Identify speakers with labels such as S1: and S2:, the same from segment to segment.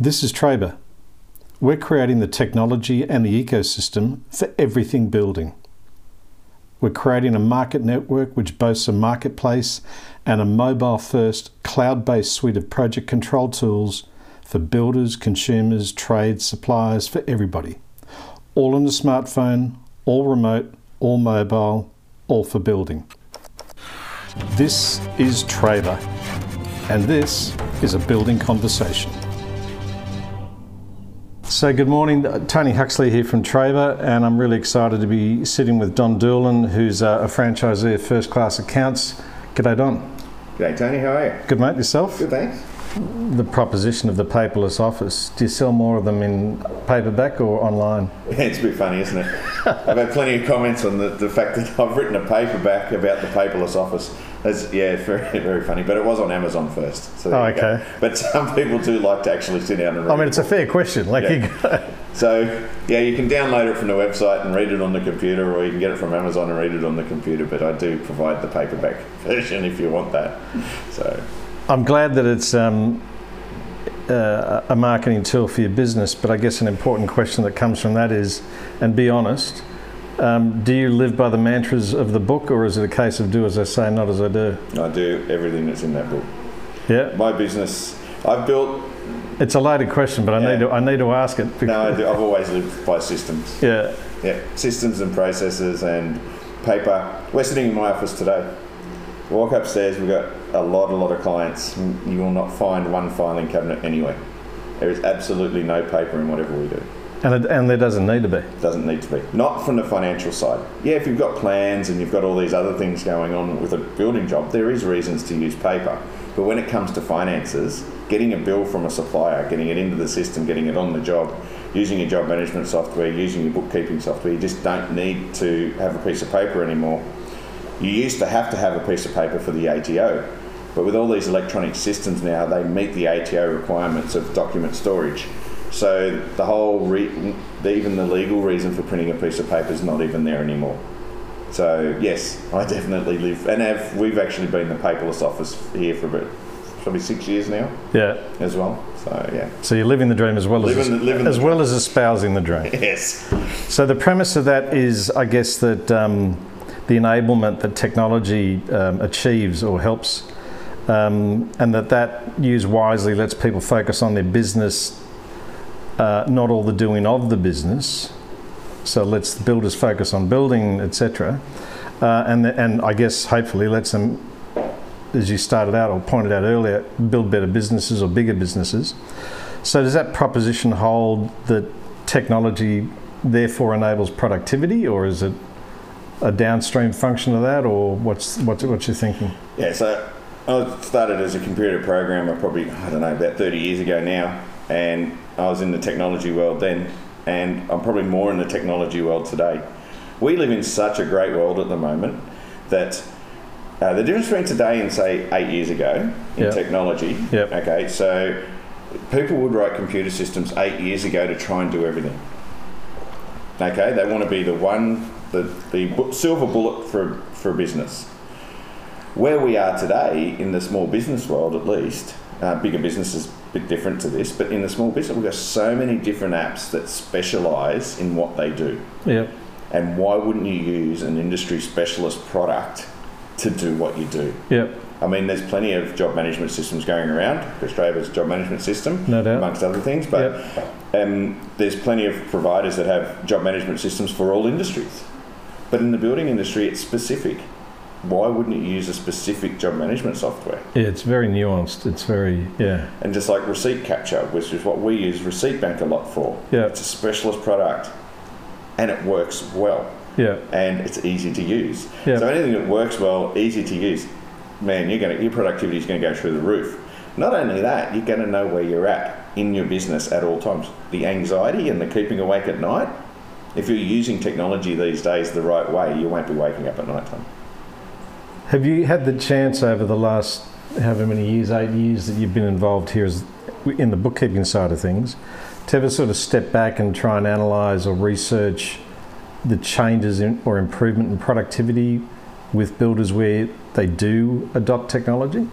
S1: This is Trabr. We're creating the technology and the ecosystem for everything building. We're creating a market network which boasts a marketplace and a mobile first, cloud based suite of project control tools for builders, consumers, trades, suppliers, for everybody. All on a smartphone, all remote, all mobile, all for building. This is Trabr, and this is a building conversation. So, good morning. Uh, Tony Huxley here from Trabr, and I'm really excited to be sitting with Don Doolan, who's uh, a franchisee of First Class Accounts. G'day, Don.
S2: G'day, Tony. How are you?
S1: Good, mate. Yourself?
S2: Good, thanks.
S1: The proposition of the paperless office. Do you sell more of them in paperback or online?
S2: Yeah, it's a bit funny, isn't it? I've had plenty of comments on the, the fact that I've written a paperback about the paperless office. That's, yeah, very, very funny. But it was on Amazon first.
S1: So oh, okay.
S2: But some people do like to actually sit down and read
S1: I mean, it's a fair question. Like
S2: yeah. So, yeah, you can download it from the website and read it on the computer, or you can get it from Amazon and read it on the computer. But I do provide the paperback version if you want that. So.
S1: I'm glad that it's um, uh, a marketing tool for your business, but I guess an important question that comes from that is, and be honest, um, do you live by the mantras of the book, or is it a case of do as I say, not as I do?
S2: I do everything that's in that book.
S1: Yeah.
S2: My business, I've built.
S1: It's a loaded question, but I yeah. need to I need to ask it.
S2: No, I do. I've always lived by systems.
S1: Yeah.
S2: Yeah, systems and processes and paper. We're sitting in my office today. Walk upstairs. We've got a lot, a lot of clients. You will not find one filing cabinet anywhere. There is absolutely no paper in whatever we do.
S1: And, it, and there doesn't need to be.
S2: Doesn't need to be. Not from the financial side. Yeah, if you've got plans and you've got all these other things going on with a building job, there is reasons to use paper. But when it comes to finances, getting a bill from a supplier, getting it into the system, getting it on the job, using your job management software, using your bookkeeping software, you just don't need to have a piece of paper anymore. You used to have to have a piece of paper for the ATO, but with all these electronic systems now, they meet the ATO requirements of document storage. So the whole, re- even the legal reason for printing a piece of paper is not even there anymore. So yes, I definitely live, and have we've actually been the paperless office here for about probably six years now.
S1: Yeah,
S2: as well. So yeah.
S1: So you're living the dream as well living as the, as well as espousing the dream.
S2: Yes.
S1: So the premise of that is, I guess, that um, the enablement that technology um, achieves or helps, um, and that that used wisely lets people focus on their business uh, not all the doing of the business. So lets builders focus on building, etc. Uh, and and I guess hopefully lets them, as you started out or pointed out earlier, build better businesses or bigger businesses. So does that proposition hold that technology therefore enables productivity, or is it a downstream function of that, or what's what's what you're thinking?
S2: Yeah, so I started as a computer programmer probably I don't know about 30 years ago now, and I was in the technology world then, and I'm probably more in the technology world today. We live in such a great world at the moment that uh, the difference between today and say eight years ago in yep. technology.
S1: Yep.
S2: Okay, so people would write computer systems eight years ago to try and do everything. Okay, they want to be the one, the, the silver bullet for for business. Where we are today in the small business world, at least, uh, bigger businesses bit different to this, but in the small business, we've got so many different apps that specialise in what they do.
S1: Yep.
S2: And why wouldn't you use an industry specialist product to do what you do?
S1: Yep.
S2: I mean, there's plenty of job management systems going around. Australia's job management system,
S1: no doubt.
S2: amongst other things. But yep. um, there's plenty of providers that have job management systems for all industries. But in the building industry, it's specific why wouldn't you use a specific job management software?
S1: Yeah, it's very nuanced. It's very yeah.
S2: And just like receipt capture, which is what we use Receipt Bank a lot for.
S1: Yeah.
S2: It's a specialist product, and it works well.
S1: Yeah.
S2: And it's easy to use.
S1: Yeah.
S2: So anything that works well, easy to use, man, you're gonna your productivity is going to go through the roof. Not only that, you're going to know where you're at in your business at all times. The anxiety and the keeping awake at night. If you're using technology these days the right way, you won't be waking up at night time.
S1: Have you had the chance over the last however many years, eight years that you've been involved here as, in the bookkeeping side of things, to ever sort of step back and try and analyse or research the changes in, or improvement in productivity with builders where they do adopt technology?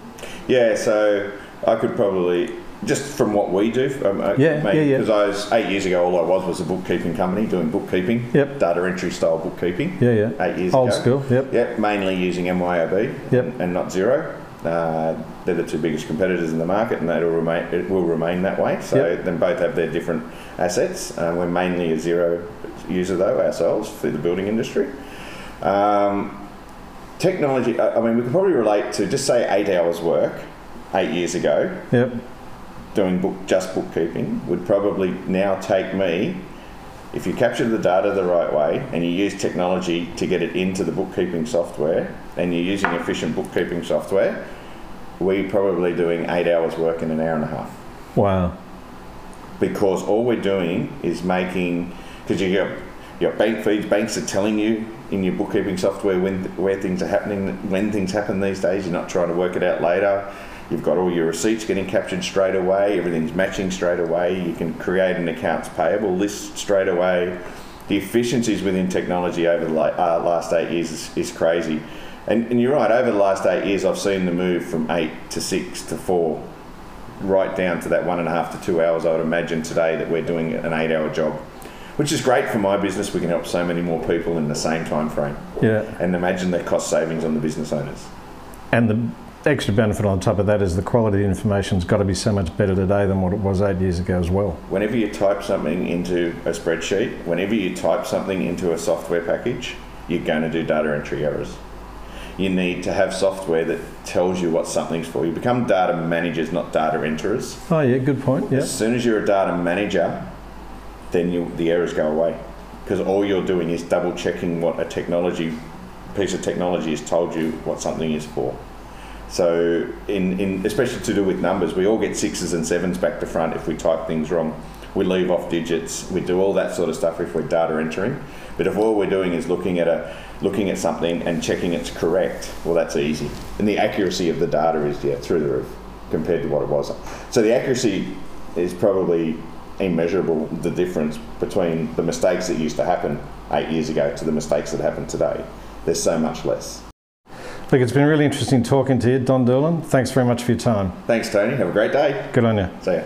S2: Yeah, so I could probably just from what we do, um, uh,
S1: Yeah, yeah, yeah.
S2: Because I was eight years ago, all I was was a bookkeeping company doing bookkeeping,
S1: Yep.
S2: data entry style bookkeeping.
S1: Yeah, yeah.
S2: Eight years
S1: Old
S2: ago.
S1: school. Yep.
S2: Yep, mainly using MYOB
S1: Yep.
S2: and, and not Xero. Uh, they're the two biggest competitors in the market, and that'll remain. It will remain that way. So
S1: Yep.
S2: then both have their different assets. Uh, we're mainly a Xero user though ourselves for the building industry. Um, technology. I I mean, we could probably relate to just say eight hours work eight years ago
S1: Yep.
S2: Doing book, just bookkeeping would probably now take me, if you capture the data the right way and you use technology to get it into the bookkeeping software and you're using efficient bookkeeping software, we're probably doing eight hours work in an hour and a half.
S1: Wow.
S2: Because all we're doing is making, because you got, you got bank feeds, banks are telling you in your bookkeeping software when where things are happening, when things happen these days. You're not trying to work it out later. You've got all your receipts getting captured straight away. Everything's matching straight away. You can create an accounts payable list straight away. The efficiencies within technology over the uh, last eight years is, is crazy. And, and you're right. Over the last eight years, I've seen the move from eight to six to four, right down to that one and a half to two hours. I would imagine today that we're doing an eight-hour job, which is great for my business. We can help so many more people in the same time frame,
S1: Yeah.
S2: and imagine the cost savings on the business owners.
S1: And the extra benefit on top of that is the quality of information's got to be so much better today than what it was eight years ago as well.
S2: Whenever you type something into a spreadsheet, whenever you type something into a software package, you're going to do data entry errors. You need to have software that tells you what something's for. You become data managers, not data enterers.
S1: Oh, yeah, good point. Yeah.
S2: As soon as you're a data manager, then you, the errors go away because all you're doing is double checking what a technology piece of technology has told you what something is for. So, in, in especially to do with numbers, we all get sixes and sevens back to front if we type things wrong. We leave off digits. We do all that sort of stuff if we're data entering. But if all we're doing is looking at a looking at something and checking it's correct, well, that's easy. And the accuracy of the data is yeah through the roof compared to what it was. So the accuracy is probably immeasurable. The difference between the mistakes that used to happen eight years ago to the mistakes that happen today. There's so much less.
S1: Look, it's been really interesting talking to you, Don Doolan. Thanks very much for your time.
S2: Thanks, Tony. Have a great day.
S1: Good on you.
S2: See ya.